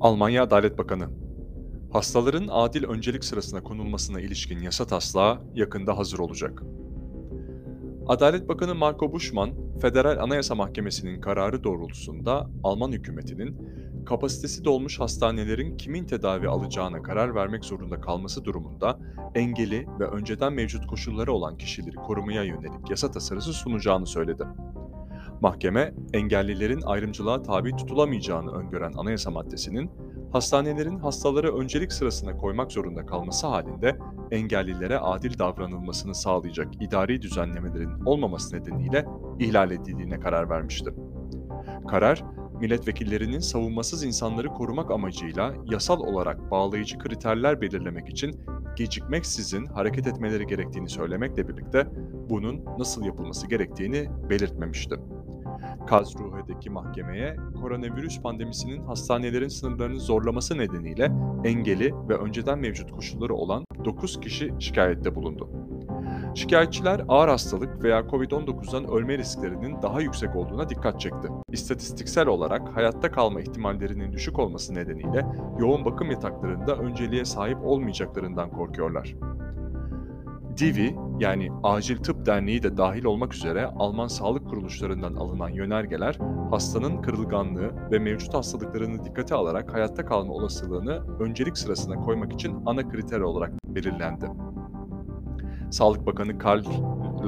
Almanya Adalet Bakanı Hastaların adil öncelik sırasına konulmasına ilişkin yasa taslağı yakında hazır olacak. Adalet Bakanı Marco Buschmann, Federal Anayasa Mahkemesi'nin kararı doğrultusunda Alman hükümetinin kapasitesi dolmuş hastanelerin kimin tedavi alacağına karar vermek zorunda kalması durumunda engeli ve önceden mevcut koşulları olan kişileri korumaya yönelik yasa tasarısı sunacağını söyledi. Mahkeme, engellilerin ayrımcılığa tabi tutulamayacağını öngören anayasa maddesinin, hastanelerin hastaları öncelik sırasına koymak zorunda kalması halinde engellilere adil davranılmasını sağlayacak idari düzenlemelerin olmaması nedeniyle ihlal edildiğine karar vermişti. Karar, milletvekillerinin savunmasız insanları korumak amacıyla yasal olarak bağlayıcı kriterler belirlemek için gecikmeksizin hareket etmeleri gerektiğini söylemekle birlikte bunun nasıl yapılması gerektiğini belirtmemişti. Karlsruhe'deki mahkemeye koronavirüs pandemisinin hastanelerin sınırlarını zorlaması nedeniyle engeli ve önceden mevcut koşulları olan 9 kişi şikayette bulundu. Şikayetçiler ağır hastalık veya COVID-19'dan ölme risklerinin daha yüksek olduğuna dikkat çekti. İstatistiksel olarak hayatta kalma ihtimallerinin düşük olması nedeniyle yoğun bakım yataklarında önceliğe sahip olmayacaklarından korkuyorlar. Divi yani Acil Tıp Derneği de dahil olmak üzere Alman sağlık kuruluşlarından alınan yönergeler hastanın kırılganlığı ve mevcut hastalıklarını dikkate alarak hayatta kalma olasılığını öncelik sırasına koymak için ana kriter olarak belirlendi. Sağlık Bakanı Karl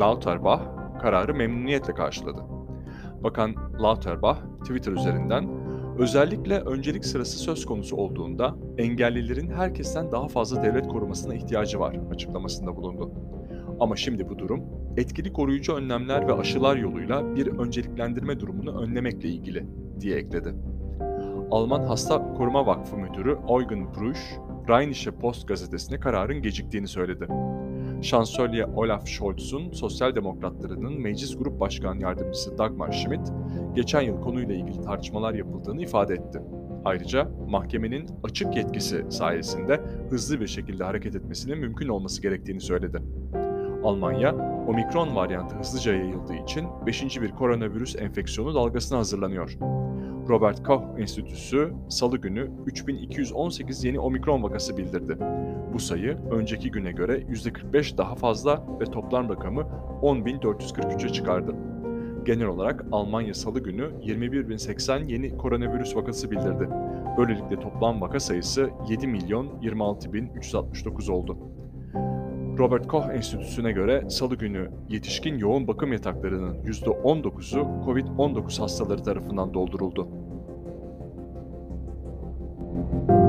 Lauterbach kararı memnuniyetle karşıladı. Bakan Lauterbach Twitter üzerinden özellikle öncelik sırası söz konusu olduğunda engellilerin herkesten daha fazla devlet korumasına ihtiyacı var açıklamasında bulundu. Ama şimdi bu durum etkili koruyucu önlemler ve aşılar yoluyla bir önceliklendirme durumunu önlemekle ilgili diye ekledi. Alman Hasta Koruma Vakfı Müdürü Eugen Bruch, Rheinische Post gazetesine kararın geciktiğini söyledi. Şansölye Olaf Scholz'un Sosyal Demokratlarının Meclis Grup Başkan Yardımcısı Dagmar Schmidt, geçen yıl konuyla ilgili tartışmalar yapıldığını ifade etti. Ayrıca mahkemenin açık yetkisi sayesinde hızlı bir şekilde hareket etmesinin mümkün olması gerektiğini söyledi. Almanya, omikron varyantı hızlıca yayıldığı için 5. bir koronavirüs enfeksiyonu dalgasına hazırlanıyor. Robert Koch Enstitüsü salı günü 3218 yeni omikron vakası bildirdi. Bu sayı önceki güne göre %45 daha fazla ve toplam rakamı 10.443'e çıkardı genel olarak Almanya salı günü 21.080 yeni koronavirüs vakası bildirdi. Böylelikle toplam vaka sayısı 7 milyon 26.369 oldu. Robert Koch Enstitüsü'ne göre salı günü yetişkin yoğun bakım yataklarının %19'u COVID-19 hastaları tarafından dolduruldu. Müzik